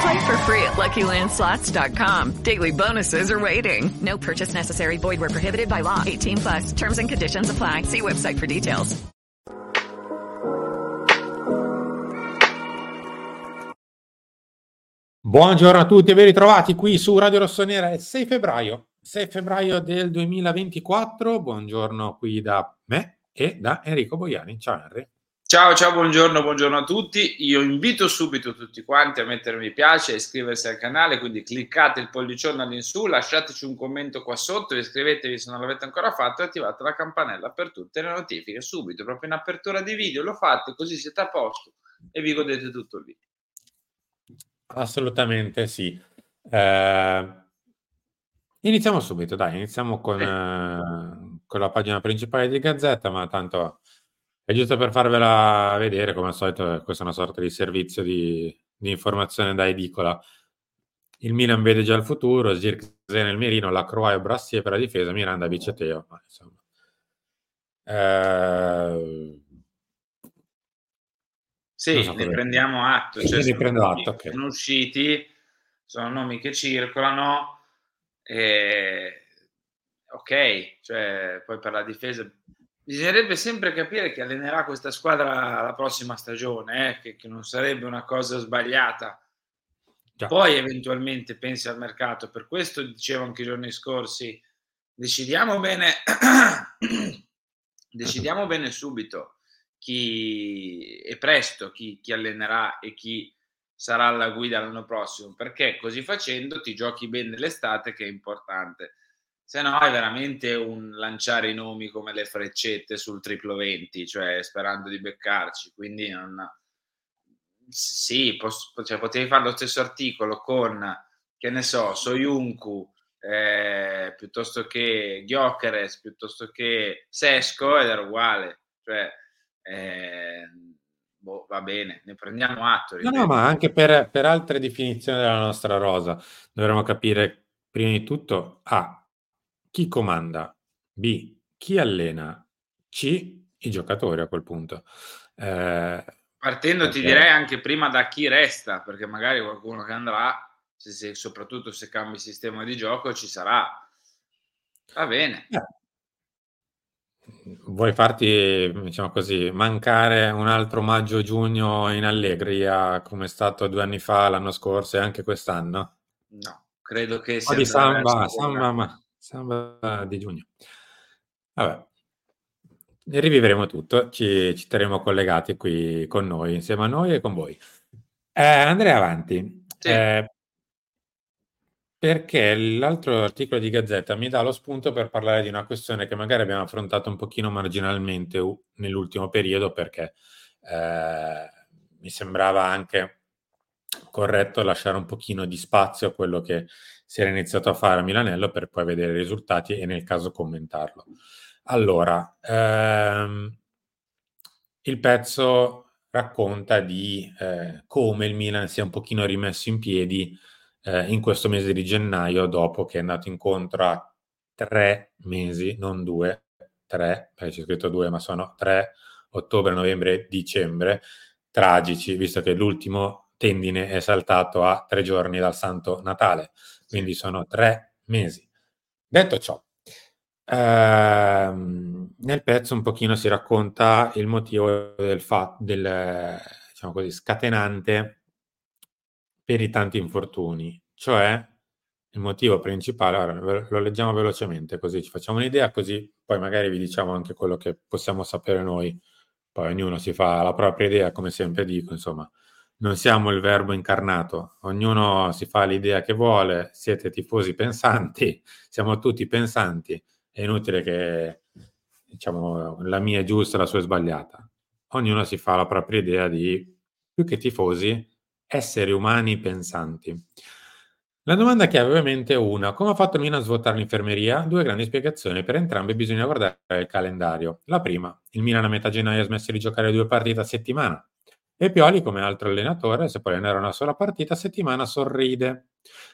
Play for free at LuckyLandSlots.com. Daily bonuses are waiting. No purchase necessary. Void where prohibited by law. 18 plus. Terms and conditions apply. See website for details. Buongiorno a tutti e ben ritrovati qui su Radio Rossonera. È 6 febbraio, 6 febbraio del 2024. Buongiorno qui da me e da Enrico Boiani. Ciao Henry. Ciao, ciao, buongiorno, buongiorno a tutti. Io invito subito tutti quanti a mettere mi piace e iscriversi al canale, quindi cliccate il pollicione all'insù, lasciateci un commento qua sotto, iscrivetevi se non l'avete ancora fatto e attivate la campanella per tutte le notifiche subito, proprio in apertura di video, lo fate così siete a posto e vi godete tutto lì. Assolutamente sì. Eh, iniziamo subito, dai, iniziamo con, eh, con la pagina principale di Gazzetta, ma tanto è giusto per farvela vedere, come al solito, questa è una sorta di servizio di, di informazione da edicola. Il Milan vede già il futuro, Zirkzee nel mirino, la Croaia e Brassier per la difesa, Miranda Biceteo. Ma insomma. Eh... Sì, so ne prendiamo atto. Cioè, ne prendo nomi, atto, okay. Sono usciti, sono nomi che circolano. E... Ok, cioè, poi per la difesa bisognerebbe sempre capire che allenerà questa squadra la prossima stagione, eh, che, che, non sarebbe una cosa sbagliata. Già. Poi eventualmente pensi al mercato. Per questo dicevo anche i giorni scorsi, decidiamo bene, decidiamo bene subito chi è presto, chi, chi allenerà e chi sarà alla guida l'anno prossimo, perché così facendo ti giochi bene l'estate che è importante se no è veramente un lanciare i nomi come le freccette sul triplo 20, cioè sperando di beccarci. Quindi non... sì, posso, cioè, potevi fare lo stesso articolo con, che ne so, Soyuncu, eh, piuttosto che Gyökeres, piuttosto che Sesco ed era uguale. Cioè, eh, boh, va bene, ne prendiamo atto. Ripeto. No, no, ma anche per, per altre definizioni della nostra rosa dovremmo capire prima di tutto A, chi comanda, B, chi allena, C, i giocatori a quel punto. Eh, Partendo perché... ti direi anche prima da chi resta, perché magari qualcuno che andrà, se, se, soprattutto se cambi sistema di gioco, ci sarà. Va bene. Eh. Vuoi farti, diciamo così, mancare un altro maggio-giugno in allegria come è stato due anni fa, l'anno scorso e anche quest'anno? No, credo che sia... di samba, samba, ma Samba di giugno. Vabbè, rivivremo tutto, ci, ci terremo collegati qui con noi, insieme a noi e con voi. Eh, andrei avanti. Sì. Eh, perché l'altro articolo di Gazzetta mi dà lo spunto per parlare di una questione che magari abbiamo affrontato un pochino marginalmente nell'ultimo periodo perché eh, mi sembrava anche corretto lasciare un pochino di spazio a quello che si era iniziato a fare a Milanello per poi vedere i risultati e nel caso commentarlo. Allora, ehm, il pezzo racconta di eh, come il Milan si è un pochino rimesso in piedi eh, in questo mese di gennaio dopo che è andato incontro a tre mesi, non due, tre, perché c'è scritto due, ma sono tre, ottobre, novembre, dicembre, tragici, visto che l'ultimo tendine è saltato a tre giorni dal Santo Natale quindi sono tre mesi. Detto ciò, ehm, nel pezzo un pochino si racconta il motivo del fatto del diciamo così scatenante per i tanti infortuni, cioè il motivo principale, ora lo leggiamo velocemente così ci facciamo un'idea, così poi magari vi diciamo anche quello che possiamo sapere noi, poi ognuno si fa la propria idea, come sempre dico, insomma, non siamo il verbo incarnato, ognuno si fa l'idea che vuole, siete tifosi pensanti, siamo tutti pensanti, è inutile che diciamo la mia è giusta, la sua è sbagliata. Ognuno si fa la propria idea di più che tifosi, esseri umani pensanti. La domanda chiave ovviamente è una. Come ha fatto il Milan a svuotare l'infermeria? Due grandi spiegazioni. Per entrambe bisogna guardare il calendario. La prima, il Milan a metà gennaio ha smesso di giocare due partite a settimana. E Pioli, come altro allenatore, se può allenare una sola partita a settimana, sorride.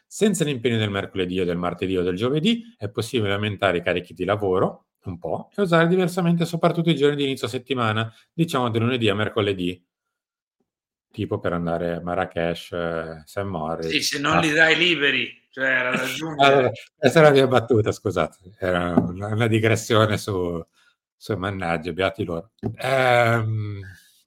Senza l'impegno del mercoledì o del martedì o del giovedì è possibile aumentare i carichi di lavoro un po' e usare diversamente soprattutto i giorni di inizio settimana, diciamo da lunedì a mercoledì tipo per andare a Marrakesh, eh, San Moritz. Sì, se non li dai liberi, cioè era da allora, questa è la mia battuta, scusate, era una, una digressione su, su mannaggia, beati loro. Ehm,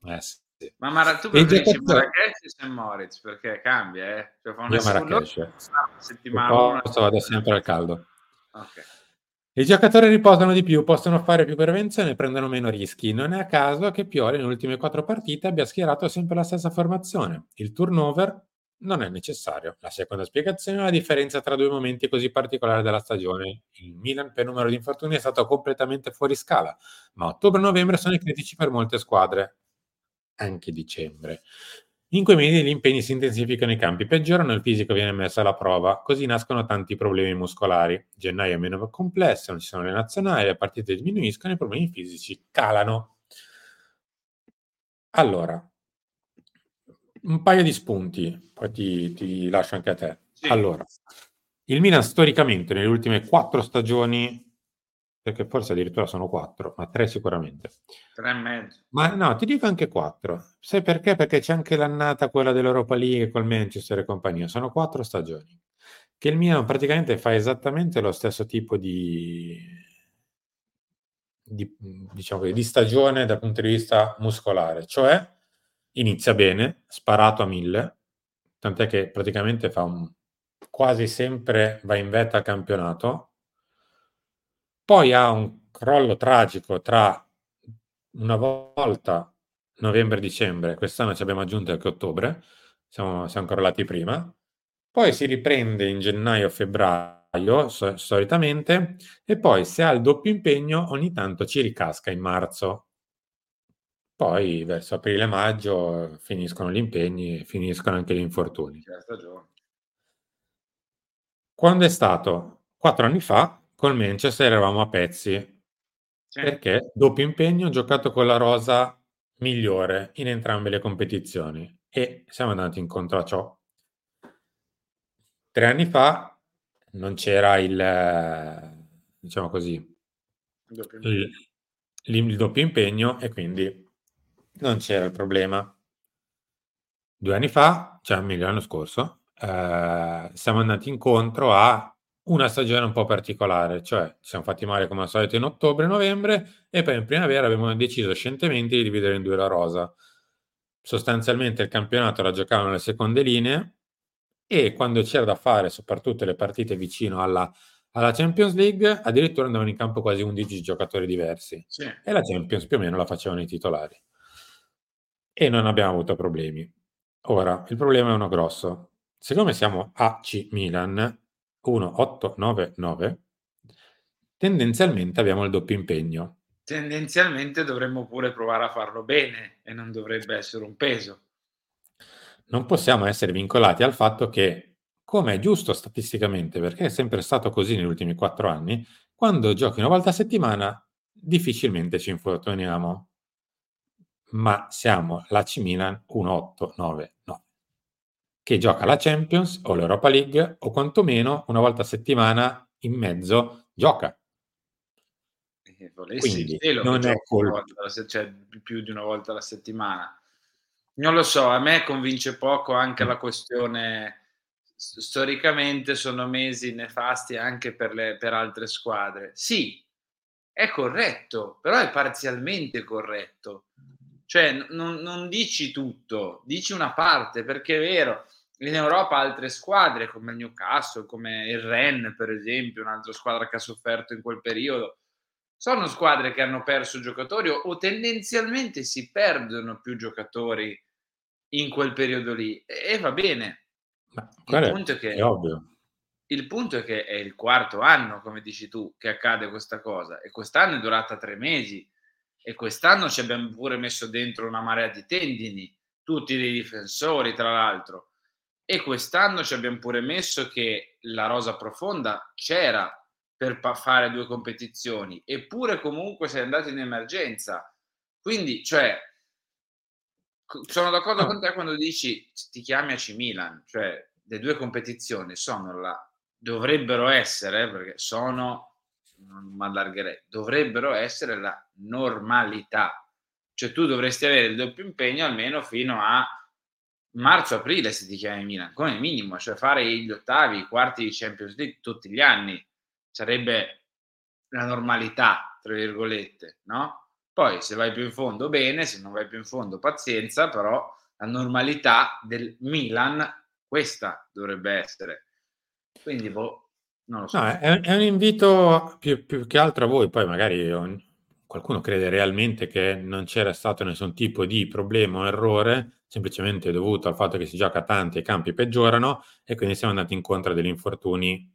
eh, sì. Ma Mara, tu preferisci Marrakesh e San Moritz perché cambia, eh? Cioè, fa una Marrakesh. Una settimana. Posto, vado sempre al caldo. Ok. I giocatori riposano di più, possono fare più prevenzione e prendono meno rischi. Non è a caso che Pioli nelle ultime quattro partite abbia schierato sempre la stessa formazione. Il turnover non è necessario. La seconda spiegazione è la differenza tra due momenti così particolari della stagione. Il Milan per numero di infortuni è stato completamente fuori scala, ma ottobre e novembre sono i critici per molte squadre, anche dicembre. In quei mesi gli impegni si intensificano, i campi peggiorano, il fisico viene messo alla prova, così nascono tanti problemi muscolari. Gennaio è meno complesso, non ci sono le nazionali, le partite diminuiscono, i problemi fisici calano. Allora, un paio di spunti, poi ti, ti lascio anche a te. Sì. Allora, il Milan storicamente nelle ultime quattro stagioni perché forse addirittura sono quattro, ma tre sicuramente. Tre e mezzo. Ma no, ti dico anche quattro. Sai perché? Perché c'è anche l'annata, quella dell'Europa League col Manchester e compagnia. Sono quattro stagioni. Che il Milan praticamente fa esattamente lo stesso tipo di, di, diciamo, di stagione dal punto di vista muscolare. Cioè, inizia bene, sparato a mille, tant'è che praticamente fa un, quasi sempre va in vetta al campionato, poi ha un crollo tragico tra una volta novembre-dicembre, quest'anno ci abbiamo aggiunto anche ottobre, siamo, siamo crollati prima, poi si riprende in gennaio-febbraio so, solitamente e poi se ha il doppio impegno ogni tanto ci ricasca in marzo. Poi verso aprile-maggio finiscono gli impegni e finiscono anche gli infortuni. Quando è stato? Quattro anni fa Col Manchester eravamo a pezzi, sì. perché doppio impegno ho giocato con la rosa migliore in entrambe le competizioni e siamo andati incontro a ciò. Tre anni fa non c'era il, diciamo così, il, il doppio impegno e quindi non c'era il problema. Due anni fa, cioè meglio l'anno scorso, eh, siamo andati incontro a una stagione un po' particolare, cioè ci siamo fatti male come al solito in ottobre e novembre e poi in primavera abbiamo deciso scientemente di dividere in due la rosa. Sostanzialmente il campionato la giocavano le seconde linee e quando c'era da fare soprattutto le partite vicino alla, alla Champions League addirittura andavano in campo quasi 11 giocatori diversi sì. e la Champions più o meno la facevano i titolari e non abbiamo avuto problemi. Ora, il problema è uno grosso. Siccome siamo AC Milan, 1, 8, 9, 9, tendenzialmente abbiamo il doppio impegno. Tendenzialmente dovremmo pure provare a farlo bene e non dovrebbe essere un peso. Non possiamo essere vincolati al fatto che, come è giusto statisticamente, perché è sempre stato così negli ultimi quattro anni, quando giochi una volta a settimana difficilmente ci infortuniamo. Ma siamo l'AC Milan 1, 8, 9, 9 che gioca la Champions o l'Europa League o quantomeno una volta a settimana in mezzo gioca. Eh, Quindi non è colpa. Cioè, più di una volta alla settimana. Non lo so, a me convince poco anche la questione storicamente sono mesi nefasti anche per, le, per altre squadre. Sì, è corretto, però è parzialmente corretto. Cioè, non, non dici tutto, dici una parte, perché è vero, in Europa altre squadre come il Newcastle, come il Rennes per esempio, un'altra squadra che ha sofferto in quel periodo, sono squadre che hanno perso giocatori o, o tendenzialmente si perdono più giocatori in quel periodo lì. E, e va bene. Ma il punto è che è ovvio. Il punto è che è il quarto anno, come dici tu, che accade questa cosa. E quest'anno è durata tre mesi. E quest'anno ci abbiamo pure messo dentro una marea di tendini, tutti dei difensori tra l'altro e quest'anno ci abbiamo pure messo che la rosa profonda c'era per fare due competizioni eppure comunque sei andato in emergenza quindi cioè sono d'accordo con te quando dici ti chiami AC Milan cioè le due competizioni sono la dovrebbero essere, perché sono, non mi allargherei, dovrebbero essere la normalità. Cioè tu dovresti avere il doppio impegno almeno fino a marzo-aprile se ti chiami Milan, come minimo, cioè fare gli ottavi, i quarti di Champions League tutti gli anni sarebbe la normalità, tra virgolette, no? Poi se vai più in fondo bene, se non vai più in fondo pazienza, però la normalità del Milan questa dovrebbe essere. Quindi, boh, non lo so. No, è, è, un invito più, più, che altro a voi, poi magari qualcuno crede realmente che non c'era stato nessun tipo di problema o errore, semplicemente dovuto al fatto che si gioca tanti e i campi peggiorano e quindi siamo andati incontro a degli infortuni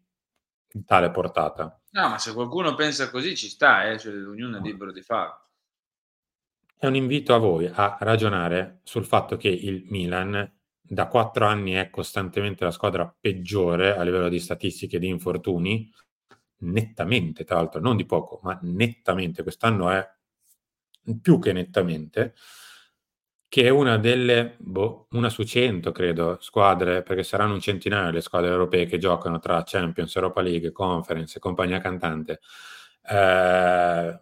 di tale portata. No, ma se qualcuno pensa così ci sta, eh? cioè, ognuno è libero di farlo. È un invito a voi a ragionare sul fatto che il Milan da quattro anni è costantemente la squadra peggiore a livello di statistiche di infortuni, nettamente, tra l'altro, non di poco, ma nettamente, quest'anno è più che nettamente, che è una delle, boh, una su cento, credo, squadre, perché saranno un centinaio le squadre europee che giocano tra Champions, Europa League, Conference compagnia cantante. Eh,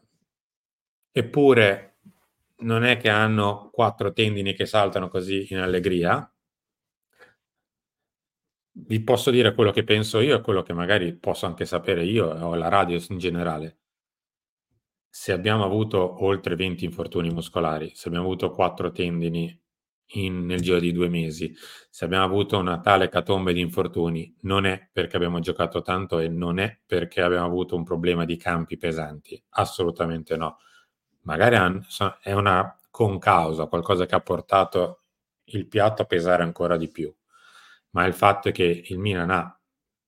eppure non è che hanno quattro tendini che saltano così in allegria, vi posso dire quello che penso io e quello che magari posso anche sapere io o la radio in generale. Se abbiamo avuto oltre 20 infortuni muscolari, se abbiamo avuto 4 tendini in, nel giro di due mesi, se abbiamo avuto una tale catombe di infortuni, non è perché abbiamo giocato tanto e non è perché abbiamo avuto un problema di campi pesanti, assolutamente no. Magari è una concausa, qualcosa che ha portato il piatto a pesare ancora di più ma il fatto è che il Milan ha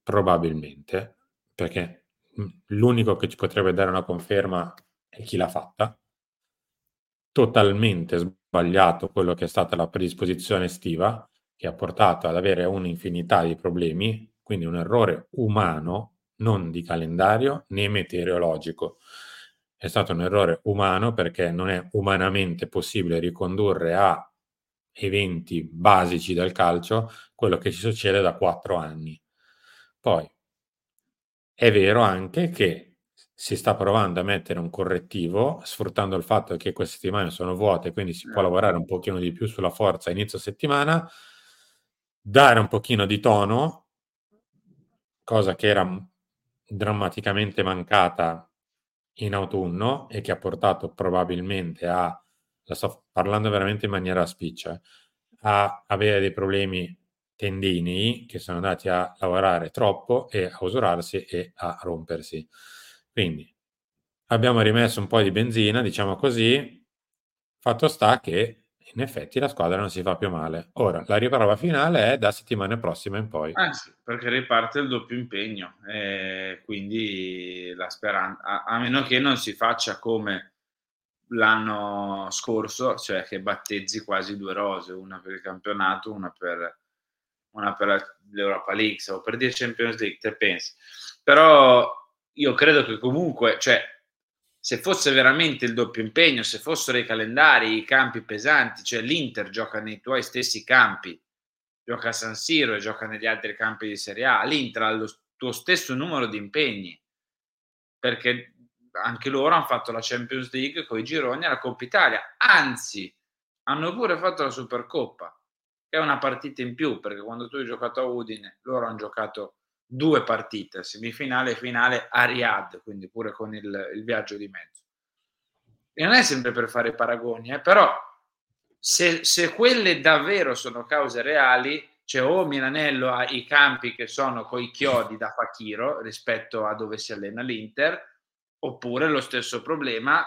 probabilmente, perché l'unico che ci potrebbe dare una conferma è chi l'ha fatta, totalmente sbagliato quello che è stata la predisposizione estiva, che ha portato ad avere un'infinità di problemi, quindi un errore umano, non di calendario né meteorologico. È stato un errore umano perché non è umanamente possibile ricondurre a eventi basici del calcio quello che ci succede da quattro anni. Poi è vero anche che si sta provando a mettere un correttivo, sfruttando il fatto che queste settimane sono vuote, quindi si può eh. lavorare un pochino di più sulla forza inizio settimana, dare un pochino di tono, cosa che era drammaticamente mancata in autunno e che ha portato probabilmente a, la sto parlando veramente in maniera spiccia, a avere dei problemi tendini che sono andati a lavorare troppo e a usurarsi e a rompersi. Quindi abbiamo rimesso un po' di benzina, diciamo così, fatto sta che in effetti la squadra non si fa più male. Ora, la riprova finale è da settimana prossima in poi. Eh sì, perché riparte il doppio impegno, eh, quindi la speranza, a, a, meno che non si faccia come l'anno scorso, cioè che battezzi quasi due rose, una per il campionato, una per una per l'Europa League o per dire Champions League, te pensi. Però io credo che comunque, cioè, se fosse veramente il doppio impegno, se fossero i calendari, i campi pesanti, cioè l'Inter gioca nei tuoi stessi campi, gioca a San Siro e gioca negli altri campi di Serie A, l'Inter ha lo tuo stesso numero di impegni, perché anche loro hanno fatto la Champions League con i gironi alla Coppa Italia, anzi hanno pure fatto la Supercoppa è una partita in più, perché quando tu hai giocato a Udine, loro hanno giocato due partite, semifinale e finale a Riyadh, quindi pure con il, il viaggio di mezzo. E non è sempre per fare paragoni, eh, però se, se quelle davvero sono cause reali, cioè o Milanello ha i campi che sono coi chiodi da Fakiro rispetto a dove si allena l'Inter, oppure lo stesso problema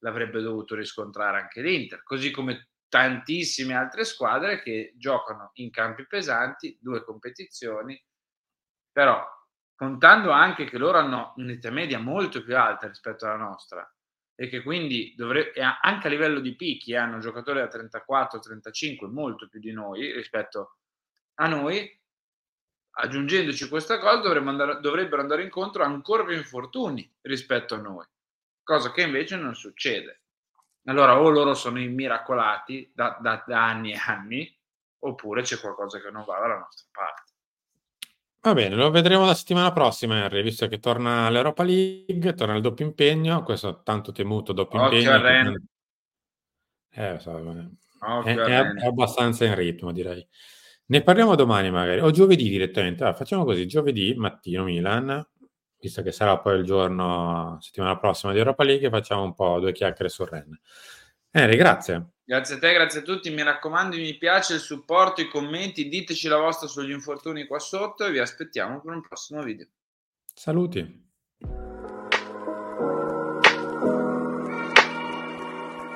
l'avrebbe dovuto riscontrare anche l'Inter, così come tantissime altre squadre che giocano in campi pesanti, due competizioni, però contando anche che loro hanno un'età media molto più alta rispetto alla nostra e che quindi dovre- anche a livello di picchi eh, hanno giocatori da 34-35 molto più di noi rispetto a noi, aggiungendoci questa cosa andare, dovrebbero andare incontro a ancora più infortuni rispetto a noi, cosa che invece non succede. Allora o loro sono immiracolati da, da, da anni e anni, oppure c'è qualcosa che non va dalla nostra parte. Va bene, lo vedremo la settimana prossima, Henry, visto che torna l'Europa League, torna il doppio impegno, questo tanto temuto doppio Occhio impegno. Eh, so, è, è, è, abbastanza in ritmo, direi. Ne parliamo domani magari, o giovedì direttamente. Ah, facciamo così, giovedì mattino Milan, visto che sarà poi il giorno, settimana prossima di Europa League, facciamo un po' due chiacchiere sul Ren. Henry, grazie. Grazie a te, grazie a tutti. Mi raccomando, mi piace il supporto, i commenti, diteci la vostra sugli infortuni qua sotto e vi aspettiamo per un prossimo video. Saluti.